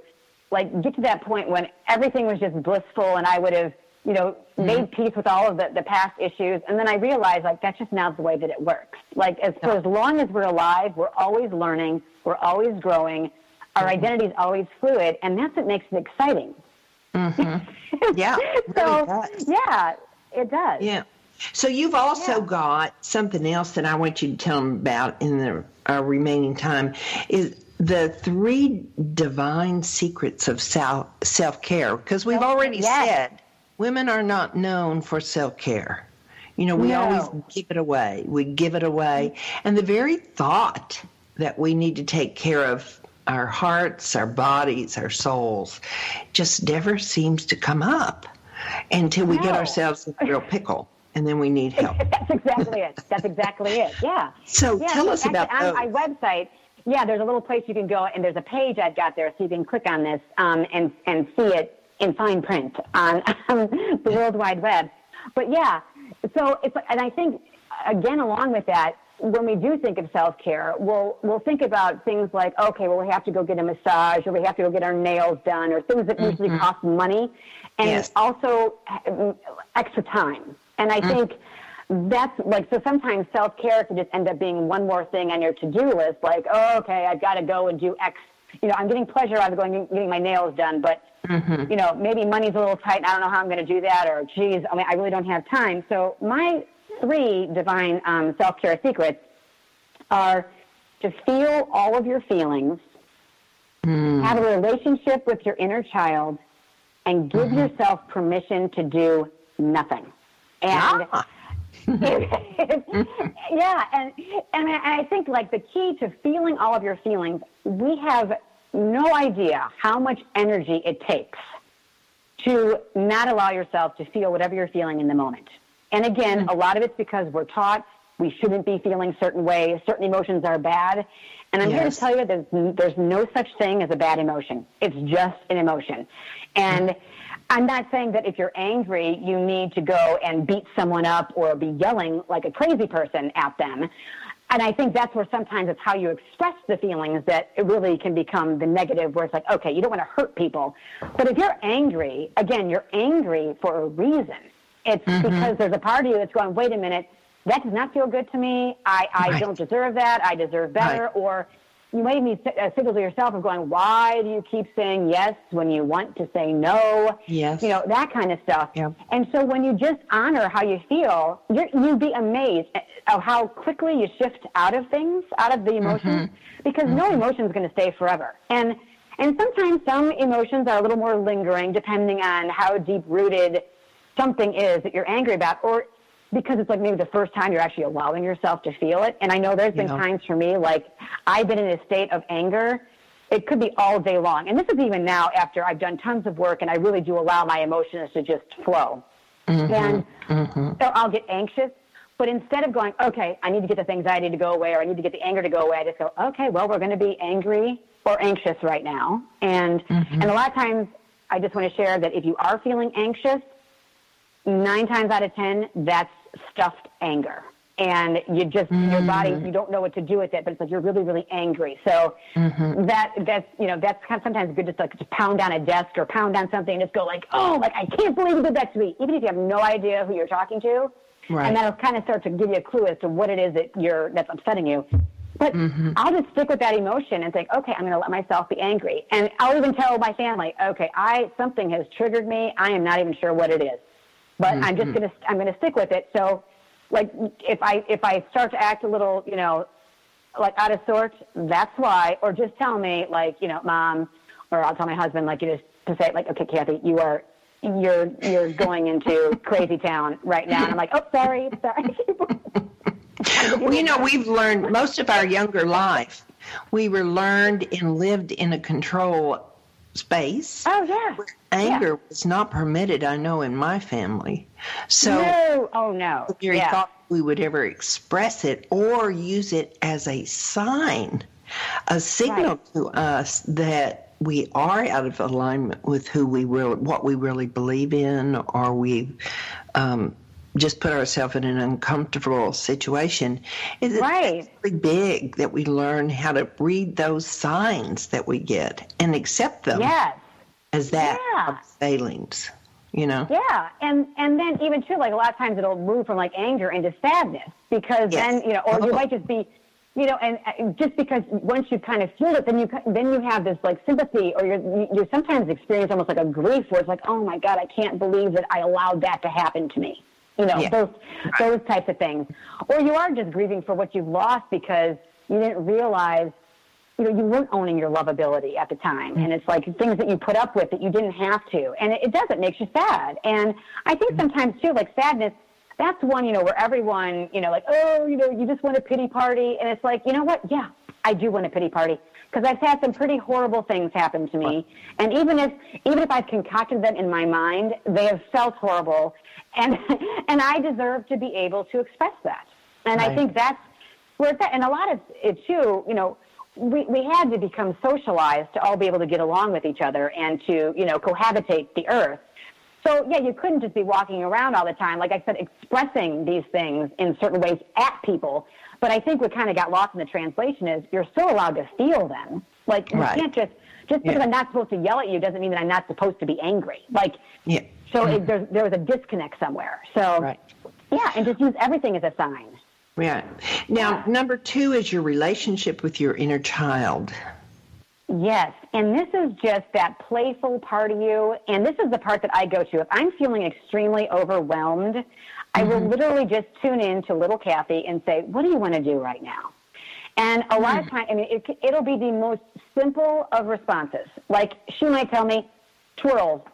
like get to that point when everything was just blissful and I would have, you know, mm-hmm. made peace with all of the, the past issues. And then I realized like that's just now the way that it works. Like as for as long as we're alive, we're always learning, we're always growing, our mm-hmm. identity is always fluid, and that's what makes it exciting. Mm-hmm. Yeah, it really so does. yeah, it does. Yeah. So you've also Yeah. got something else that I want you to tell them about in the our remaining time is the three divine secrets of self self care because we've already Yes. said women are not known for self care. You know, we No. always give it away. We give it away, and the very thought that we need to take care of our hearts, our bodies, our souls, just never seems to come up until we get ourselves in a real pickle, and then we need help. That's exactly it. That's exactly it. Yeah. So yeah, tell us actually, about on those. my website. yeah, there's a little place you can go, and there's a page I've got there, so you can click on this um, and and see it in fine print on the World Wide Web. But yeah, so it's and I think again along with that, when we do think of self care, we'll we'll think about things like okay, well we have to go get a massage or we have to go get our nails done or things that mm-hmm. usually cost money, and yes. also mm, extra time. And I mm-hmm. think that's like so sometimes self care can just end up being one more thing on your to do list. Like oh okay, I've got to go and do X. You know, I'm getting pleasure out of going getting my nails done, but mm-hmm. you know maybe money's a little tight. and I don't know how I'm going to do that, or geez, I mean I really don't have time. So my three divine um, self care secrets are to feel all of your feelings, mm. have a relationship with your inner child, and give mm-hmm. yourself permission to do nothing. And yeah. yeah, and and I think like the key to feeling all of your feelings, we have no idea how much energy it takes to not allow yourself to feel whatever you're feeling in the moment. And again, mm-hmm. a lot of it's because we're taught we shouldn't be feeling certain ways. Certain emotions are bad. And I'm yes. here to tell you there's, there's no such thing as a bad emotion. It's just an emotion. And I'm not saying that if you're angry, you need to go and beat someone up or be yelling like a crazy person at them. And I think that's where sometimes it's how you express the feelings that it really can become the negative, where it's like, okay, you don't want to hurt people. But if you're angry, again, you're angry for a reason. It's mm-hmm. because there's a part of you that's going, wait a minute, that does not feel good to me. I, I right. don't deserve that. I deserve better. Right. Or you may be uh, signal to yourself of going, why do you keep saying yes when you want to say no? Yes. You know, that kind of stuff. Yeah. And so when you just honor how you feel, you would be amazed of how quickly you shift out of things, out of the emotions, mm-hmm. because mm-hmm. no emotion is going to stay forever. And and sometimes some emotions are a little more lingering, depending on how deep rooted something is that you're angry about, or because it's like maybe the first time you're actually allowing yourself to feel it. And I know there's been times for me, like I've been in a state of anger. It could be all day long. And this is even now after I've done tons of work and I really do allow my emotions to just flow. Mm-hmm. And mm-hmm. So I'll get anxious. But instead of going, okay, I need to get this anxiety to go away or I need to get the anger to go away, I just go, okay, well, we're going to be angry or anxious right now. And, mm-hmm. and a lot of times I just want to share that if you are feeling anxious, nine times out of ten, that's stuffed anger. And you just mm. your body you don't know what to do with it, but it's like you're really really angry. So mm-hmm. that that's you know that's kind of sometimes good just like to pound on a desk or pound on something and just go like oh like I can't believe you did that to me, even if you have no idea who you're talking to. Right. And that'll kind of start to give you a clue as to what it is that you're that's upsetting you. But mm-hmm. I'll just stick with that emotion and think, okay, I'm going to let myself be angry. And I'll even tell my family, okay, I something has triggered me. I am not even sure what it is but mm-hmm. I'm just gonna I'm gonna stick with it. So, like if I if I start to act a little, you know, like out of sorts, that's why. Or just tell me, like you know, mom, or I'll tell my husband, like you just to say, like, okay, Cathy, you are you're you're going into crazy town right now, and I'm like, oh, sorry, sorry. well, you know, we've learned most of our younger life. We were learned and lived in a control space. Oh yeah. Anger yeah. was not permitted, I know, in my family. So no, oh no. Very yeah. thought we would ever express it or use it as a sign, a signal right. to us that we are out of alignment with who we really, what we really believe in, or we um, just put ourselves in an uncomfortable situation. It's right. really big that we learn how to read those signs that we get and accept them yes. as that yeah. feelings. You know? Yeah, and and then even too, like a lot of times it'll move from like anger into sadness because yes. then you know, or oh. you might just be you know, and uh, just because once you kind of feel it, then you then you have this like sympathy, or you're you you sometimes experience almost like a grief where it's like, oh my god, I can't believe that I allowed that to happen to me you know, yeah. those those types of things. Or you are just grieving for what you've lost because you didn't realize, you know, you weren't owning your lovability at the time. And it's like things that you put up with that you didn't have to. And it, it does, it makes you sad. And I think mm-hmm. sometimes too, like sadness, that's one, you know, where everyone, you know, like, oh, you know, you just want a pity party. And it's like, you know what? Yeah, I do want a pity party because I've had some pretty horrible things happen to me. And even if even if I've concocted them in my mind, they have felt horrible, and and I deserve to be able to express that. And right. I think that's where it's at. And a lot of it too, you know, we, we had to become socialized to all be able to get along with each other and to, you know, cohabitate the earth. So, yeah, you couldn't just be walking around all the time, like I said, expressing these things in certain ways at people. But I think what kind of got lost in the translation is you're still allowed to feel them. Like, you Right. can't just, just because Yeah. I'm not supposed to yell at you doesn't mean that I'm not supposed to be angry. Like, Yeah. so it, there, there was a disconnect somewhere. So, Right. yeah, and just use everything as a sign. Yeah. Now, number two is your relationship with your inner child. Yes, and this is just that playful part of you, and this is the part that I go to. If I'm feeling extremely overwhelmed, I will mm-hmm. literally just tune in to little Cathy and say, "What do you want to do right now?" And a lot of mm. times, I mean, it, it'll be the most simple of responses. Like she might tell me, "Twirl,"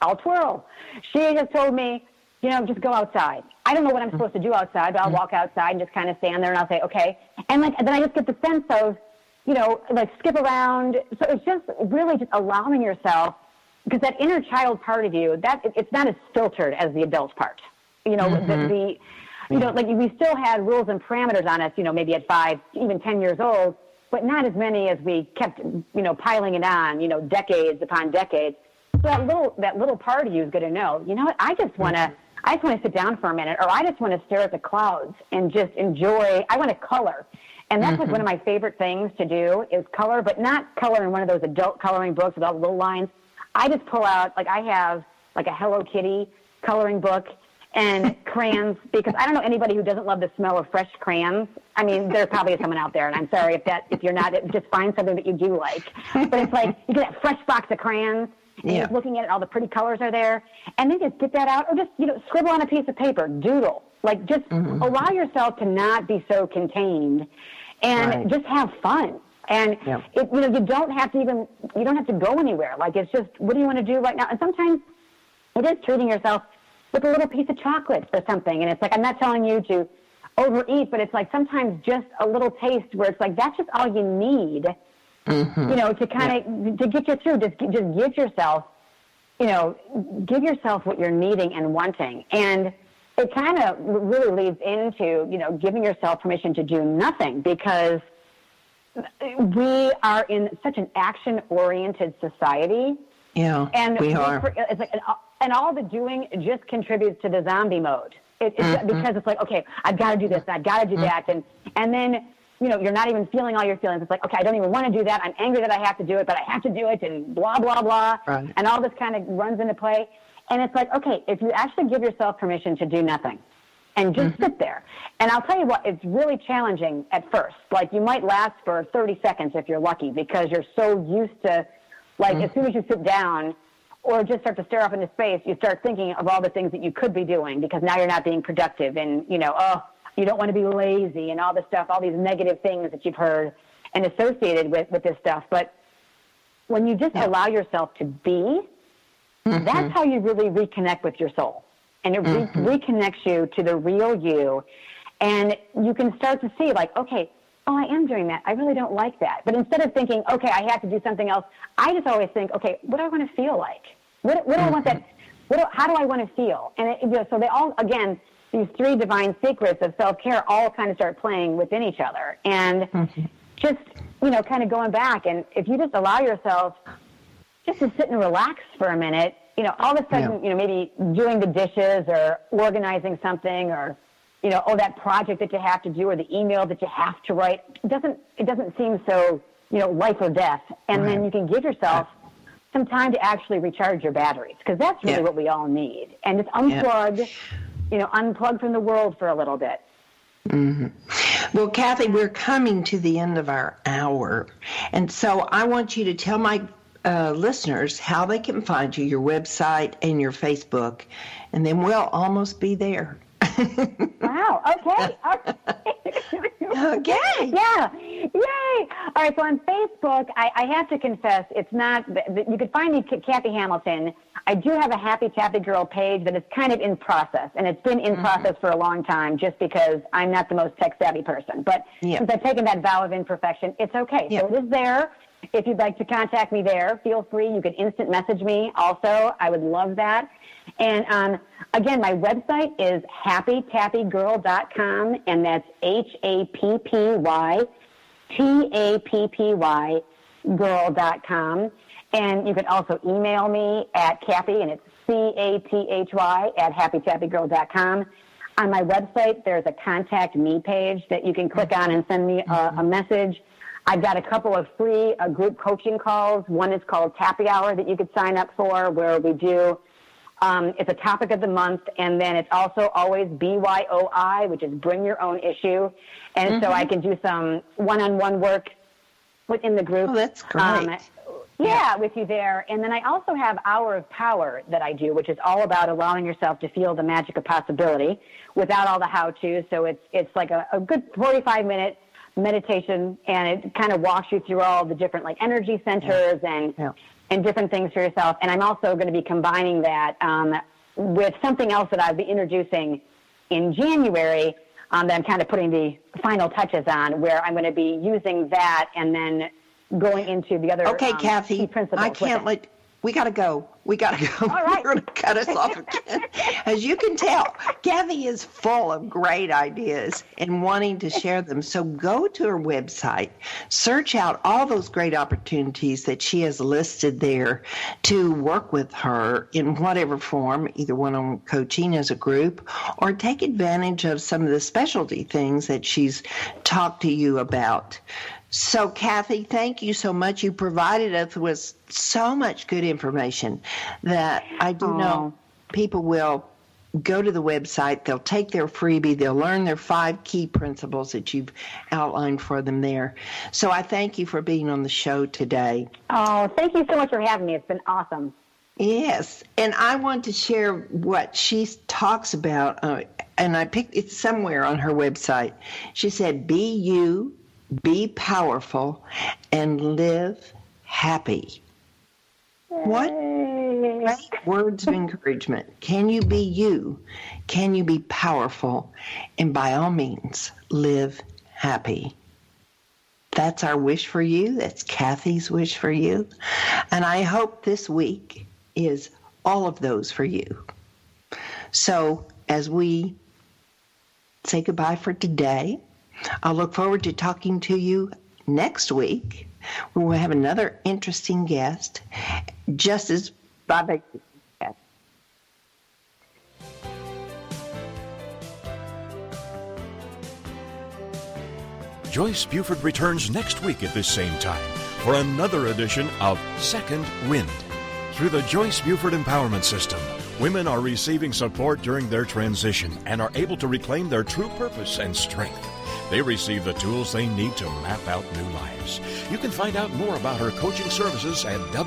I'll twirl. She just told me, you know, just go outside. I don't know what I'm mm. supposed to do outside, but I'll mm. walk outside and just kind of stand there and I'll say, okay. And like, then I just get the sense of, you know, like skip around. So it's just really just allowing yourself, because that inner child part of you, that it's not as filtered as the adult part. You know, the, mm-hmm. the, you know, like we still had rules and parameters on us, you know, maybe at five, even 10 years old, but not as many as we kept, you know, piling it on, you know, decades upon decades. So that little that little part of you is going to know. You know what? I just want to. Mm-hmm. I just want to sit down for a minute, or I just want to stare at the clouds and just enjoy. I want to color, and that's like one of mm-hmm. my favorite things to do is color, but not color in one of those adult coloring books with all the little lines. I just pull out like I have like a Hello Kitty coloring book and crayons because I don't know anybody who doesn't love the smell of fresh crayons. I mean, there probably is someone out there, and I'm sorry if that if you're not, just find something that you do like. But it's like you get that fresh box of crayons, and Yeah. you're looking at it, all the pretty colors are there, and then just get that out, or just you know scribble on a piece of paper, doodle. Like just mm-hmm. allow yourself to not be so contained, and Right. just have fun. And Yeah. it, you know you don't have to even you don't have to go anywhere. Like it's just what do you want to do right now? And sometimes it is treating yourself with a little piece of chocolate or something. And it's like, I'm not telling you to overeat, but it's like sometimes just a little taste where it's like, that's just all you need, mm-hmm. you know, to kind of, to get you through. Just, just give yourself, you know, give yourself what you're needing and wanting. And it kind of really leads into, you know, giving yourself permission to do nothing because we are in such an action oriented society Yeah, and we are. It's like, and, and all the doing just contributes to the zombie mode. It, it's Mm-hmm. because it's like, okay, I've got to do this, and I've got to do that, and and then you know you're not even feeling all your feelings. It's like, okay, I don't even want to do that. I'm angry that I have to do it, but I have to do it, and blah blah blah, Right. and all this kind of runs into play. And it's like, okay, if you actually give yourself permission to do nothing, and just sit there. And I'll tell you what, it's really challenging at first. Like you might last for 30 seconds if you're lucky because you're so used to, like, mm-hmm. as soon as you sit down or just start to stare off into space, you start thinking of all the things that you could be doing because now you're not being productive and, you know, oh, you don't want to be lazy and all this stuff, all these negative things that you've heard and associated with, with this stuff. But when you just allow yourself to be, mm-hmm. that's how you really reconnect with your soul. And it re- mm-hmm. reconnects you to the real you. And you can start to see, like, okay, oh, I am doing that. I really don't like that. But instead of thinking, okay, I have to do something else, I just always think, okay, what do I want to feel like? What, what do I want that? Mm-hmm. What do, how do I want to feel? And it, you know, so they all, again, these three divine secrets of self care all kind of start playing within each other. And mm-hmm. just, you know, kind of going back. And if you just allow yourself just to sit and relax for a minute, you know, all of a sudden, Yeah. you know, maybe doing the dishes or organizing something or, you know, oh, that project that you have to do or the email that you have to write it doesn't, it doesn't seem so, you know, life or death. And then you can give yourself some time to actually recharge your batteries because that's really Yeah. what we all need. And just unplug, you know, unplug from the world for a little bit. Well, Cathy, we're coming to the end of our hour. And so I want you to tell my uh, listeners how they can find you, your website and your Facebook, and then we'll almost be there. Wow. Okay. okay. Yeah. Yay. All right. So on Facebook, I, I have to confess, it's not, you can find me, Cathy Hamilton. I do have a Happy Tappy Girl page, but it's kind of in process. And it's been in mm-hmm. process for a long time just because I'm not the most tech savvy person. But Yeah. since I've taken that vow of imperfection, it's okay. Yeah. So it is there. If you'd like to contact me there, feel free. You can instant message me also. I would love that. And um, again, my website is happytappygirl.com, and that's H A P P Y T A P P Y girl.com. And you can also email me at Cathy, and it's C A T H Y at happytappygirl.com. On my website, there's a contact me page that you can click on and send me a, a message. I've got a couple of free uh, group coaching calls. One is called Tappy Hour that you could sign up for, where we do. Um, it's a topic of the month, and then it's also always BYOI, which is bring your own issue. And mm-hmm. so I can do some one-on-one work within the group. Oh, that's great. Um, yeah, with you there. And then I also have Hour of Power that I do, which is all about allowing yourself to feel the magic of possibility without all the how-to. So it's it's like a, a good 45 minute meditation, and it kind of walks you through all the different like energy centers yeah. and yeah. And different things for yourself. And I'm also going to be combining that um, with something else that I'll be introducing in January. Um, that I'm kind of putting the final touches on, where I'm going to be using that and then going into the other. Okay, um, Cathy, I can't let. We got to go. We got to go. All right. You're going to cut us off again. As you can tell, Cathy is full of great ideas and wanting to share them. So go to her website, search out all those great opportunities that she has listed there to work with her in whatever form, either one on coaching as a group or take advantage of some of the specialty things that she's talked to you about. So, Cathy, thank you so much. You provided us with so much good information that I do Aww. know people will go to the website, they'll take their freebie, they'll learn their five key principles that you've outlined for them there. So, I thank you for being on the show today. Oh, thank you so much for having me. It's been awesome. Yes, and I want to share what she talks about, uh, and I picked it somewhere on her website. She said, "Be you, be powerful, and live happy. What great words of encouragement. Can you be you? Can you be powerful? And by all means, live happy. That's our wish for you. That's Cathy's wish for you. And I hope this week is all of those for you. So as we say goodbye for today, I'll look forward to talking to you next week. We'll have another interesting guest, just as Bobby. Joyce Buford returns next week at this same time for another edition of Second Wind. Through the Joyce Buford Empowerment System, women are receiving support during their transition and are able to reclaim their true purpose and strength. They receive the tools they need to map out new lives. You can find out more about her coaching services at